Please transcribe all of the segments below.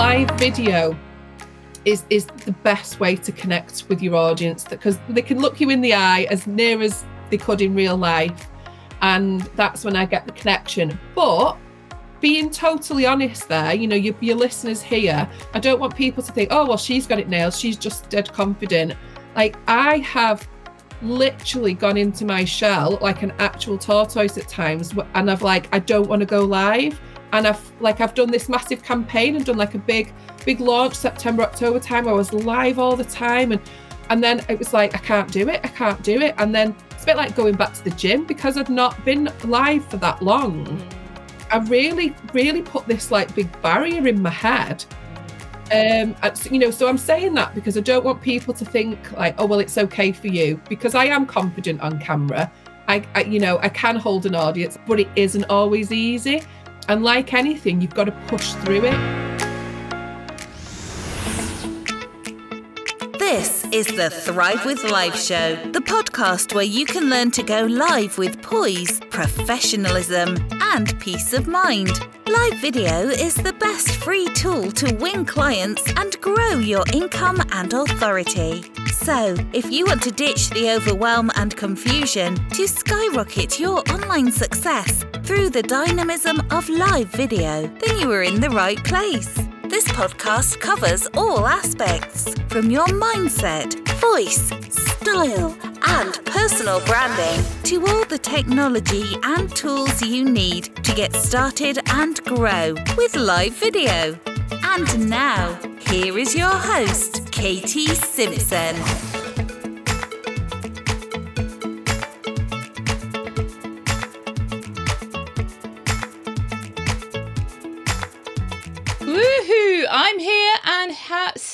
live video is is the best way to connect with your audience because they can look you in the eye as near as they could in real life and that's when i get the connection. But being totally honest there you know your, your listeners here i don't want people to think oh well she's got it nailed. She's just dead confident. Like i have literally gone into my shell like an actual tortoise at times and i've like i don't want to go live and I've like I've done this massive campaign and done like a big big launch September October time. I was live all the time. And and then it was like I can't do it. I can't do it. And then it's a bit like going back to the gym because I've not been live for that long. Mm. I really really put this like big barrier in my head. Um you know so I'm saying that because I don't want people to think like oh well it's okay for you. Because I am confident on camera. I, I you know I can hold an audience but it isn't always easy and like anything, you've got to push through it. Is the Thrive with Live show, the podcast where you can learn to go live with poise, professionalism, and peace of mind. Live video is the best free tool to win clients and grow your income and authority. So, if you want to ditch the overwhelm and confusion to skyrocket your online success, through the dynamism of live video, then you are in the right place. This podcast covers all aspects from your mindset, voice, style, and personal branding to all the technology and tools you need to get started and grow with live video. And now, here is your host, Katy Simpson.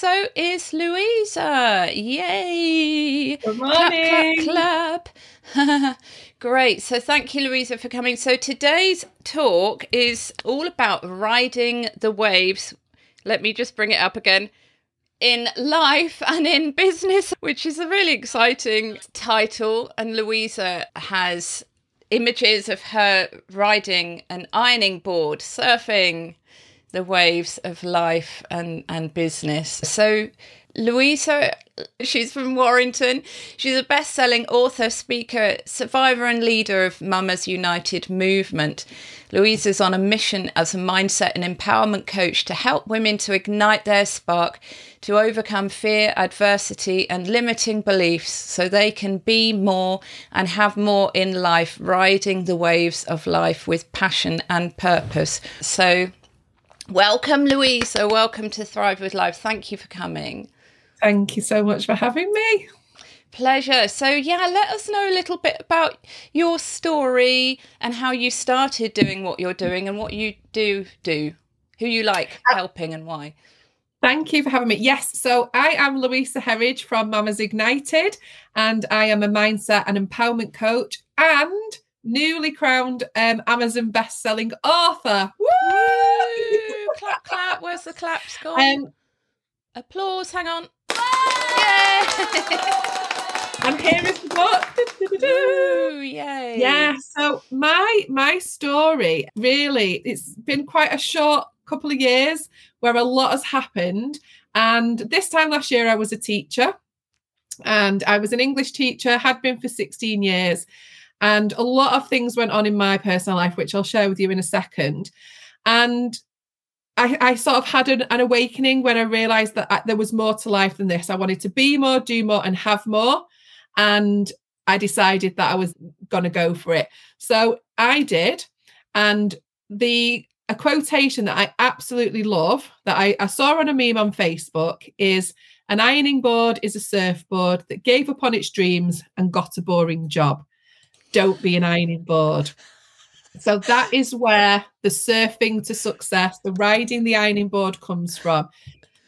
So is Louisa. Yay! Good morning. Clap, clap, clap. Great. So, thank you, Louisa, for coming. So, today's talk is all about riding the waves. Let me just bring it up again in life and in business, which is a really exciting title. And Louisa has images of her riding an ironing board, surfing, the waves of life and, and business. So, Louisa, she's from Warrington. She's a best selling author, speaker, survivor, and leader of Mamas Ignited movement. Louisa's on a mission as a mindset and empowerment coach to help women to ignite their spark, to overcome fear, adversity, and limiting beliefs so they can be more and have more in life, riding the waves of life with passion and purpose. So, Welcome, Louisa. Welcome to Thrive with Live. Thank you for coming. Thank you so much for having me. Pleasure. So, yeah, let us know a little bit about your story and how you started doing what you're doing and what you do do, who you like uh, helping and why. Thank you for having me. Yes, so I am Louisa Herridge from Mamas Ignited, and I am a mindset and empowerment coach and newly crowned um, Amazon best-selling author. Woo! Clap, clap. Where's the claps gone? Um, Applause. Hang on. And here is the book. Ooh, yay! Yeah. So my my story really it's been quite a short couple of years where a lot has happened. And this time last year, I was a teacher, and I was an English teacher, had been for 16 years. And a lot of things went on in my personal life, which I'll share with you in a second. And I, I sort of had an, an, awakening when I realized that I, there was more to life than this. I wanted to be more, do more, and have more. And I decided that I was going to go for it. So I did. And the a quotation that I absolutely love that I, I saw on a meme on Facebook is an ironing board is a surfboard that gave up on its dreams and got a boring job don't be an ironing board. So that is where the surfing to success, the riding the ironing board comes from.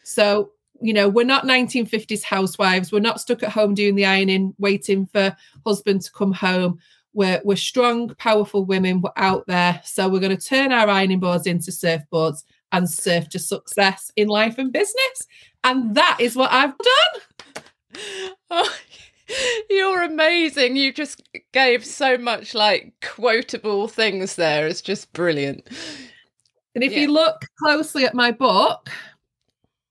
So, you know, we're not 1950s housewives. We're not stuck at home doing the ironing, waiting for husband to come home. We're, we're strong, powerful women. We're out there. So we're going to turn our ironing boards into surfboards and surf to success in life and business. And that is what I've done. Oh, You're amazing. You just gave so much like quotable things there. It's just brilliant. And if yeah. you look closely at my book,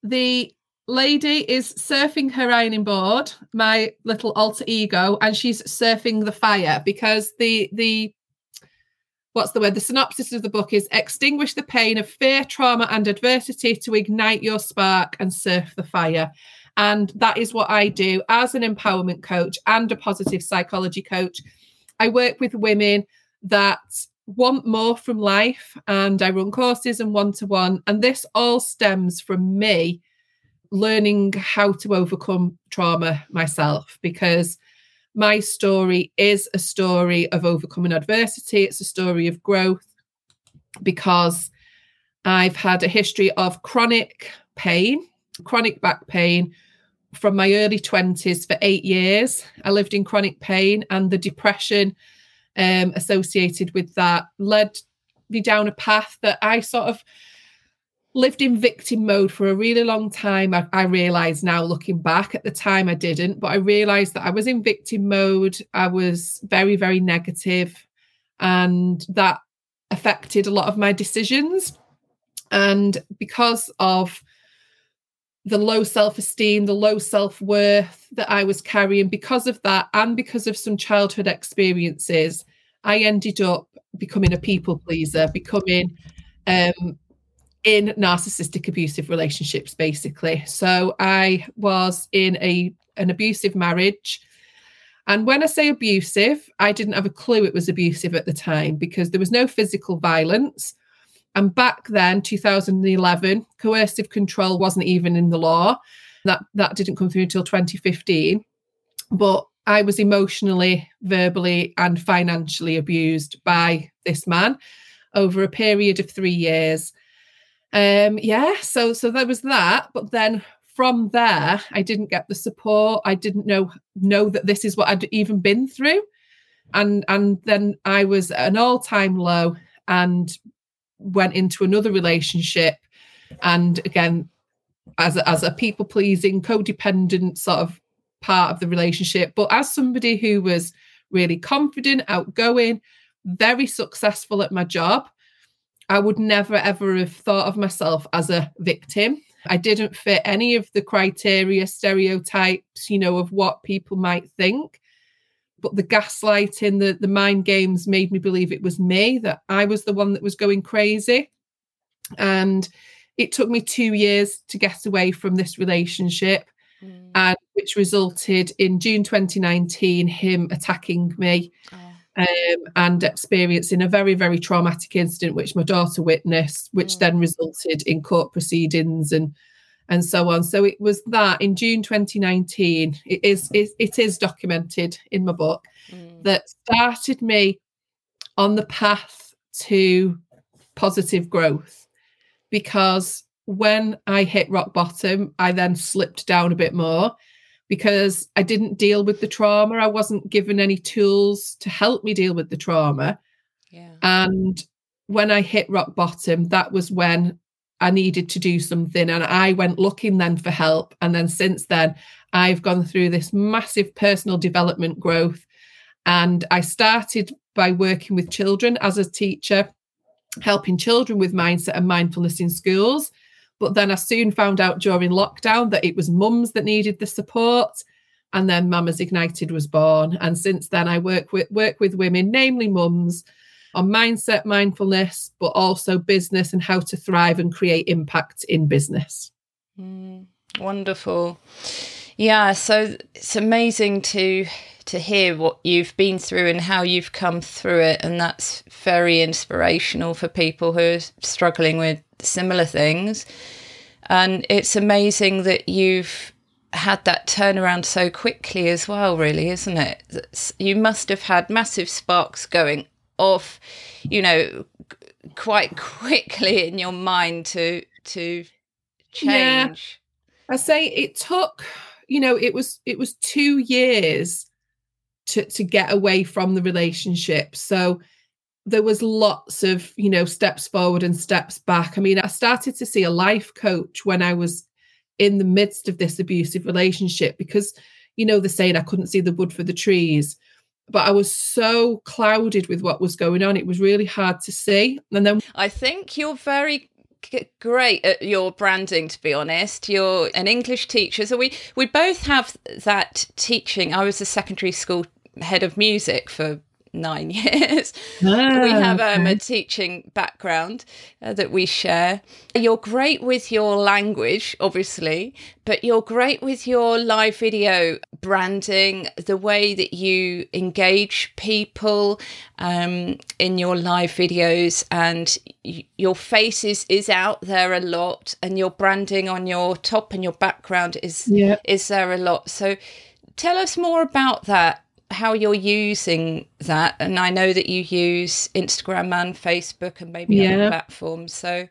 the lady is surfing her ironing board, my little alter ego, and she's surfing the fire because the the what's the word? The synopsis of the book is extinguish the pain of fear, trauma, and adversity to ignite your spark and surf the fire. And that is what I do as an empowerment coach and a positive psychology coach. I work with women that want more from life and I run courses and one to one. And this all stems from me learning how to overcome trauma myself because my story is a story of overcoming adversity. It's a story of growth because I've had a history of chronic pain, chronic back pain from my early 20s for eight years. I lived in chronic pain, and the depression um, associated with that led me down a path that I sort of lived in victim mode for a really long time. I, I realize now looking back at the time I didn't, but I realized that I was in victim mode. I was very, very negative, and that affected a lot of my decisions. And because of the low self esteem, the low self worth that I was carrying, because of that, and because of some childhood experiences, I ended up becoming a people pleaser, becoming um, in narcissistic abusive relationships basically. So i was in a an abusive marriage. And when i say abusive i didn't have a clue it was abusive at the time because there was no physical violence and back then 2011 coercive control wasn't even in the law. That that didn't come through until 2015 but i was emotionally verbally and financially abused by this man over a period of 3 years. Um yeah so so there was that. But then from there i didn't get the support. I didn't know know that this is what i'd even been through. And and then i was at an all-time low and went into another relationship and again as a, as a people pleasing codependent sort of part of the relationship but as somebody who was really confident outgoing very successful at my job I would never ever have thought of myself as a victim. I didn't fit any of the criteria, stereotypes, you know, of what people might think. But the gaslighting, the, the mind games made me believe it was me, that I was the one that was going crazy. And it took me two years to get away from this relationship, mm. and which resulted in June 2019 him attacking me. Oh um, and experiencing a very, very traumatic incident, which my daughter witnessed, which mm. then resulted in court proceedings and and so on. So it was that in June 2019. It is it, it is documented in my book mm. that started me on the path to positive growth because when I hit rock bottom, I then slipped down a bit more because I didn't deal with the trauma. I wasn't given any tools to help me deal with the trauma. Yeah. And when I hit rock bottom, that was when I needed to do something. And I went looking then for help. And then since then, I've gone through this massive personal development growth. And I started by working with children as a teacher, helping children with mindset and mindfulness in schools. But then I soon found out during lockdown that it was mums that needed the support. And then Mamas Ignited was born. And since then, I work with work with women, namely mums, on mindset, mindfulness, but also business and how to thrive and create impact in business. Mm, wonderful. Yeah, so it's amazing to to hear what you've been through and how you've come through it and that's very inspirational for people who are struggling with similar things. And it's amazing that you've had that turnaround so quickly as well, really, isn't it? You must have had massive sparks going off, you know, quite quickly in your mind to to change. Yeah. I say it took, you know, it was it was two years to to get away from the relationship. So there was lots of you know steps forward and steps back i mean i started to see a life coach when i was in the midst of this abusive relationship because you know the saying i couldn't see the wood for the trees but i was so clouded with what was going on it was really hard to see. And then i think you're very great at your branding to be honest. You're an english teacher so we we both have that teaching. I was a secondary school head of music for nine years. Ah, we have um, okay. a teaching background uh, that we share. You're great with your language, obviously, but you're great with your live video branding, the way that you engage people um, in your live videos, and y- your face is, is out there a lot, and your branding on your top and your background is Yeah. is there a lot. So tell us more about that how you're using that and i know that you use instagram and facebook and maybe other platforms so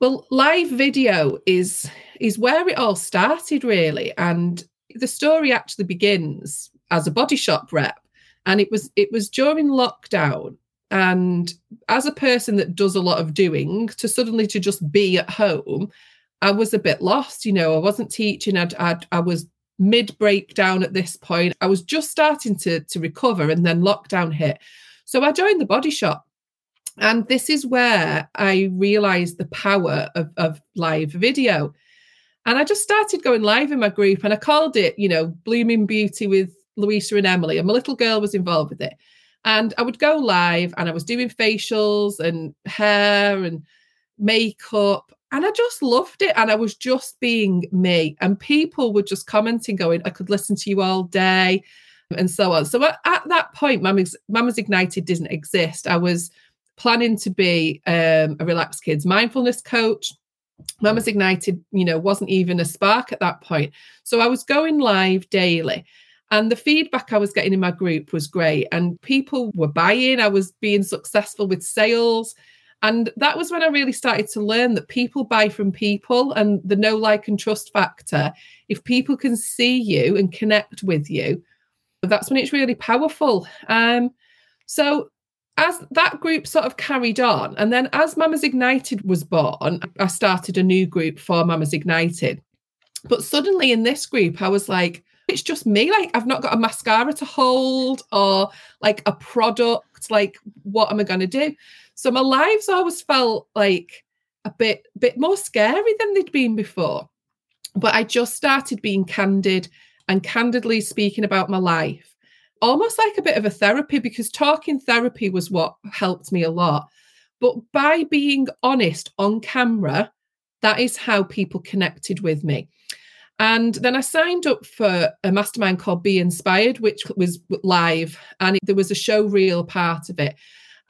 Well, live video is is where it all started really, and the story actually begins as a body shop rep, and it was it was during lockdown. And as a person that does a lot of doing, to suddenly to just be at home, I was a bit lost. You know, I wasn't teaching. I'd, I'd I was mid breakdown at this point. I was just starting to to recover, and then lockdown hit. So I joined the body shop and this is where I realized the power of, of live video. And I just started going live in my group and I called it, you know, Blooming Beauty with Louisa and Emily. And my little girl was involved with it. And I would go live and I was doing facials and hair and makeup. And I just loved it. And I was just being me. And people were just commenting, going, I could listen to you all day and so on. So at, at that point, Mama's, Mamas Ignited didn't exist. I was planning to be um, a relaxed kids mindfulness coach. Mamas Ignited, you know, wasn't even a spark at that point. So I was going live daily. And the feedback I was getting in my group was great. And people were buying. I was being successful with sales. And that was when I really started to learn that people buy from people and the no like, and trust factor. If people can see you and connect with you, that's when it's really powerful. Um, so as that group sort of carried on, and then as Mamas Ignited was born, I started a new group for Mamas Ignited. But suddenly in this group, I was like, it's just me. Like, I've not got a mascara to hold or like a product. Like, what am I going to do? So my lives always felt like a bit, bit more scary than they'd been before. But I just started being candid and candidly speaking about my life almost like a bit of a therapy because talking therapy was what helped me a lot. But by being honest on camera, that is how people connected with me. And then I signed up for a mastermind called Be Inspired, which was live, and there was a show reel part of it.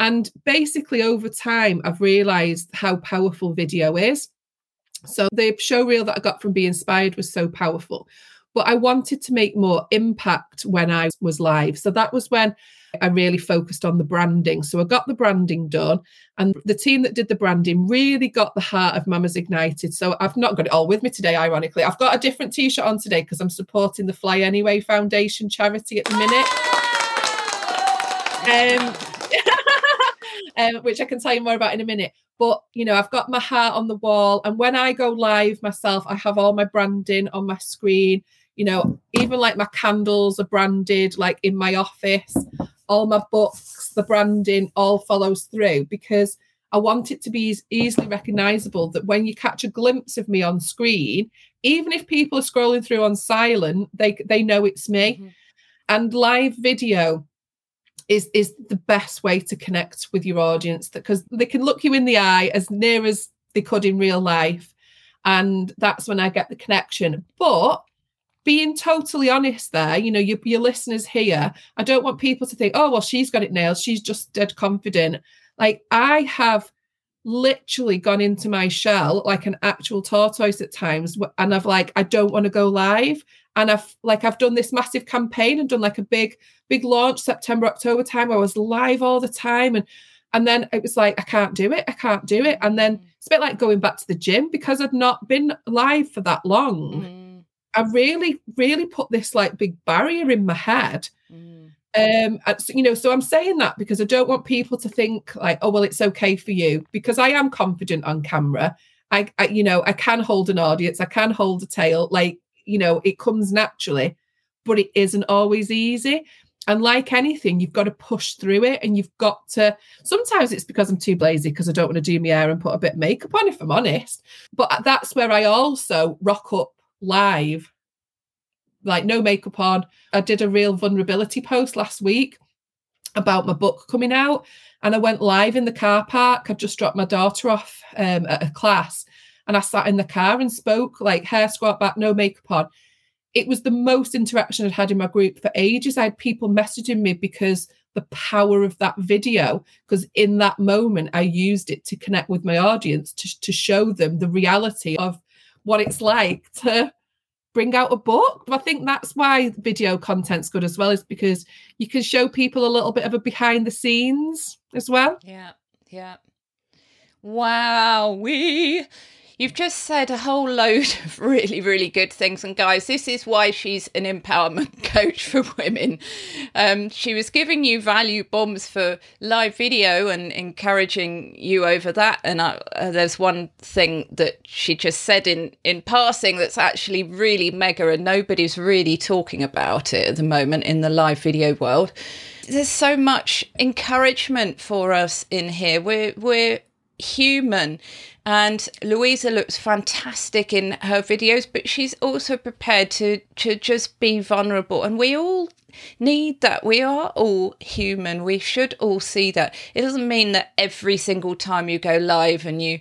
And basically, over time, I've realized how powerful video is. So, the show reel that I got from Be Inspired was so powerful but I wanted to make more impact when I was live. So that was when I really focused on the branding. So I got the branding done, and the team that did the branding really got the heart of Mamas Ignited. So I've not got it all with me today, ironically. I've got a different t shirt on today because I'm supporting the Fly Anyway Foundation charity at the minute. Um, um, which I can tell you more about in a minute. But you know, I've got my heart on the wall, and when I go live myself, I have all my branding on my screen. You know, even like my candles are branded, like in my office. All my books, the branding all follows through because I want it to be as easily recognizable that when you catch a glimpse of me on screen, even if people are scrolling through on silent, they they know it's me. Mhm. And live video is is the best way to connect with your audience because they can look you in the eye as near as they could in real life and that's when i get the connection. But being totally honest there you know your, your listeners here i don't want people to think oh well she's got it nailed. She's just dead confident. Like i have literally gone into my shell like an actual tortoise at times and i've like i don't want to go live and i've like i've done this massive campaign and done like a big big launch September, October time. Where I was live all the time. And and then it was like, I can't do it. I can't do it. And then it's a bit like going back to the gym because I'd not been live for that long. Mm, I really, really put this like big barrier in my head. mm, Um, and you know, so I'm saying that because I don't want people to think like, oh, well, it's okay for you because I am confident on camera. I, I you know, I can hold an audience, I can hold a tail, like, you know, it comes naturally, but it isn't always easy. And like anything, you've got to push through it and you've got to. Sometimes it's because I'm too lazy because I don't want to do my hair and put a bit of makeup on, if I'm honest. But that's where I also rock up live, like no makeup on. I did a real vulnerability post last week about my book coming out and I went live in the car park. I just dropped my daughter off um, at a class and I sat in the car and spoke like hair squat back, no makeup on it was the most interaction I'd had in my group for ages. I had people messaging me because the power of that video, because in that moment I used it to connect with my audience to, to show them the reality of what it's like to bring out a book. I think that's why video content's good as well, is because you can show people a little bit of a behind the scenes as well. Yeah, yeah. Wow, we You've just said a whole load of really, really good things. And guys, this is why she's an empowerment coach for women. Um, she was giving you value bombs for live video and encouraging you over that. And uh, there's one thing that she just said in, in passing that's actually really mega, and nobody's really talking about it at the moment in the live video world there's so much encouragement for us in here. We're we're human and Louisa looks fantastic in her videos, but she's also prepared to to just be vulnerable. And we all need that. We are all human. We should all see that. It doesn't mean that every single time you go live and you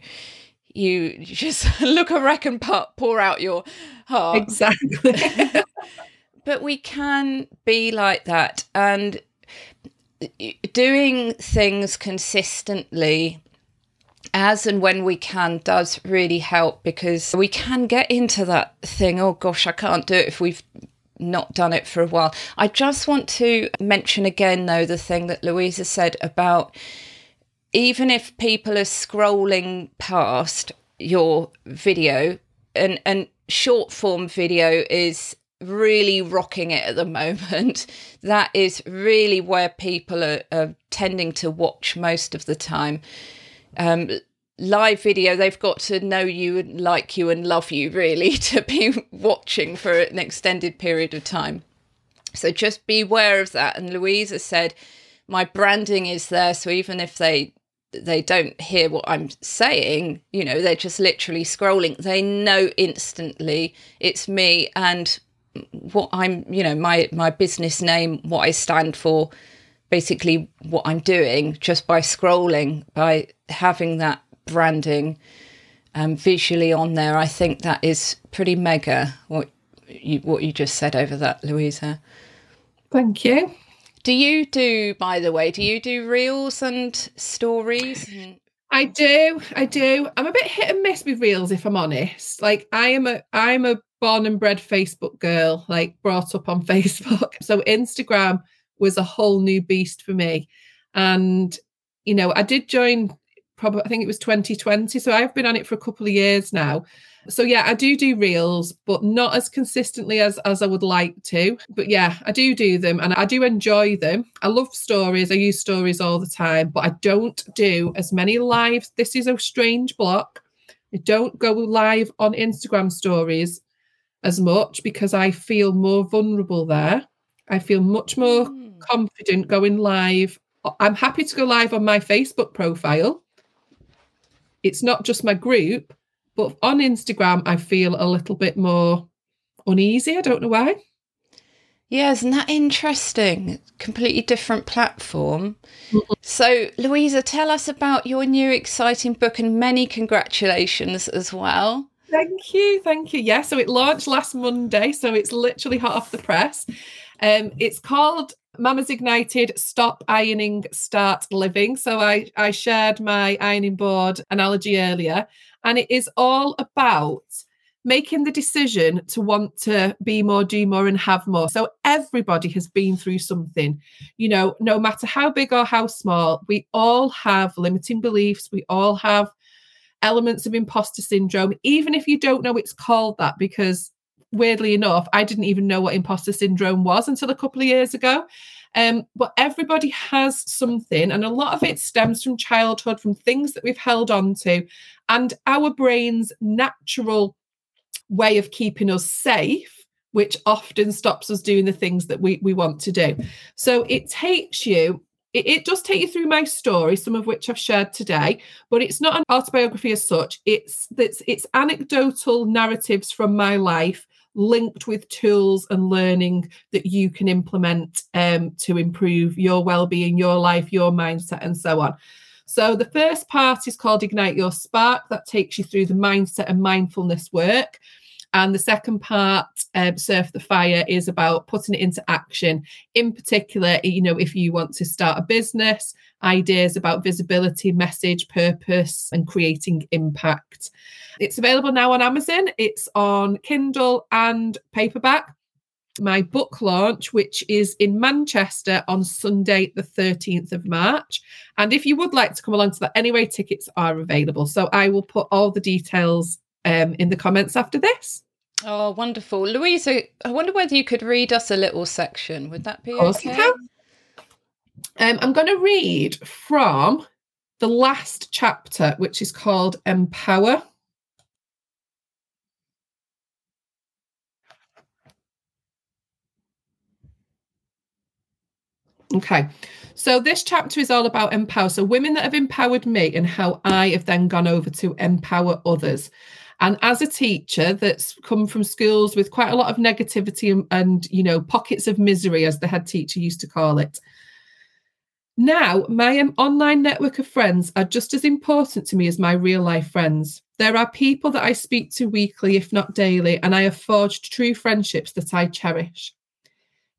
you just look a wreck and pour out your heart. Exactly. but we can be like that and doing things consistently as and when we can does really help because we can get into that thing oh gosh i can't do it if we've not done it for a while. I just want to mention again though the thing that louisa said about even if people are scrolling past your video and and short form video is really rocking it at the moment. That is really where people are, are tending to watch most of the time um, live video, they've got to know you and like you and love you really to be watching for an extended period of time. So just be aware of that. And Louisa said, my branding is there. So even if they they don't hear what I'm saying, you know, they're just literally scrolling. They know instantly it's me and what I'm, you know, my my business name, what I stand for, basically what I'm doing just by scrolling, by having that branding um, visually on there. I think that is pretty mega. What you what you just said over that, Louisa. Thank you. Do you do, by the way, do you do reels and stories? I do, I do. I'm a bit hit and miss with reels, if I'm honest. Like I am a I'm a born and bred Facebook girl, like brought up on Facebook. So Instagram was a whole new beast for me. And, you know, I did join probably, I think it was 2020. So I've been on it for a couple of years now. So yeah, I do do reels, but not as consistently as as I would like to. But yeah, I do do them and I do enjoy them. I love stories. I use stories all the time, but I don't do as many lives. This is a strange block. I don't go live on Instagram stories as much because I feel more vulnerable there. I feel much more hmm. Mm confident going live. I'm happy to go live on my Facebook profile. It's not just my group, but on Instagram, I feel a little bit more uneasy. I don't know why. Yeah, isn't that interesting? Completely different platform. Mm-hmm. So, Louisa, tell us about your new exciting book and many congratulations as well. Thank you. Thank you. Yeah, so it launched last Monday. So it's literally hot off the press. Um, it's called Mamas Ignited Stop Ironing, Start Living. So I, I shared my ironing board analogy earlier, and it is all about making the decision to want to be more, do more, and have more. So everybody has been through something, you know, no matter how big or how small, we all have limiting beliefs, we all have elements of imposter syndrome, even if you don't know it's called that, because weirdly enough, I didn't even know what imposter syndrome was until a couple of years ago. Um, but everybody has something, and a lot of it stems from childhood, from things that we've held on to, and our brain's natural way of keeping us safe which often stops us doing the things that we, we want to do. So it takes you it, does take you through my story, some of which I've shared today, but it's not an autobiography as such. It's it's, it's anecdotal narratives from my life linked with tools and learning that you can implement um, to improve your well-being, your life, your mindset, and so on. So the first part is called Ignite Your Spark. That takes you through the mindset and mindfulness work. And the second part, um, Surf the Fire, is about putting it into action. In particular, you know, if you want to start a business, ideas about visibility, message, purpose, and creating impact. It's available now on Amazon. It's on Kindle and paperback. My book launch, which is in Manchester on Sunday, the 13th of March. And if you would like to come along to that anyway, tickets are available. So I will put all the details um, in the comments after this. Oh, wonderful. Louisa, I wonder whether you could read us a little section. Would that be okay? Um, I'm going to read from the last chapter, which is called Empower. Okay, so this chapter is all about empower. So, women that have empowered me and how I have then gone over to empower others. And as a teacher that's come from schools with quite a lot of negativity and, and you know, pockets of misery, as the head teacher used to call it, now, my um, online network of friends are just as important to me as my real life friends. There are people that I speak to weekly, if not daily, and I have forged true friendships that I cherish.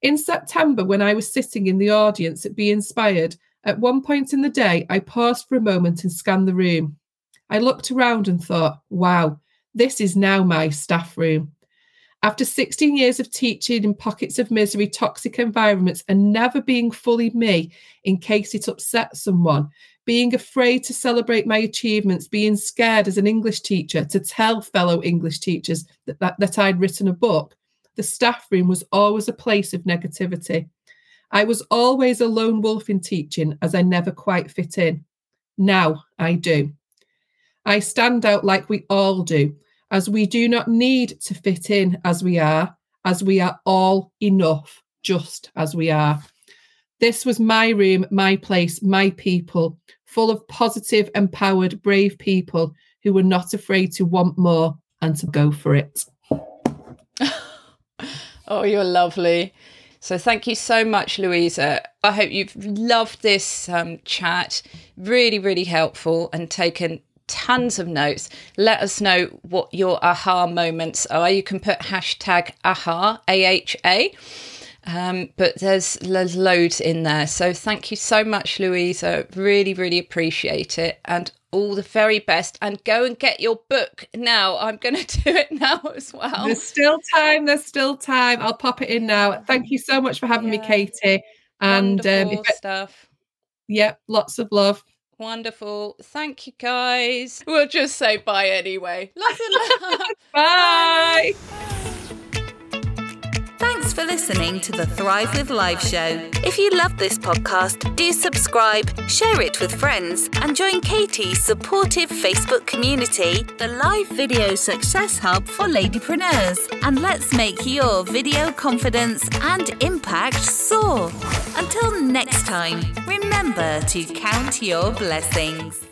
In September, when I was sitting in the audience at Be Inspired, at one point in the day, I paused for a moment and scanned the room. I looked around and thought, wow, this is now my staff room. After 16 years of teaching in pockets of misery, toxic environments, and never being fully me in case it upsets someone, being afraid to celebrate my achievements, being scared as an English teacher to tell fellow English teachers that, that, that I'd written a book, the staff room was always a place of negativity. I was always a lone wolf in teaching as I never quite fit in. Now I do. I stand out like we all do, as we do not need to fit in as we are, as we are all enough just as we are. This was my room, my place, my people, full of positive, empowered, brave people who were not afraid to want more and to go for it. oh, you're lovely. So, thank you so much, Louisa. I hope you've loved this um, chat. Really, really helpful and taken tons of notes. Let us know what your aha moments are. You can put hashtag aha, A H A. Um, but there's, there's loads in there. So thank you so much, Louisa. Really, really appreciate it. And all the very best. And go and get your book now. I'm going to do it now as well. There's still time. There's still time. I'll pop it in now. Thank you so much for having yeah. me, Katy. And um, if it, stuff. Yep, lots of love. Wonderful. Thank you, guys. We'll just say bye anyway. Of love. bye. Thanks for listening to the Thrive with Live show. If you love this podcast, do subscribe, share it with friends, and join Katy's supportive Facebook community, the Live Video Success Hub for Ladypreneurs. And let's make your video confidence and impact soar. Until next time, remember to count your blessings.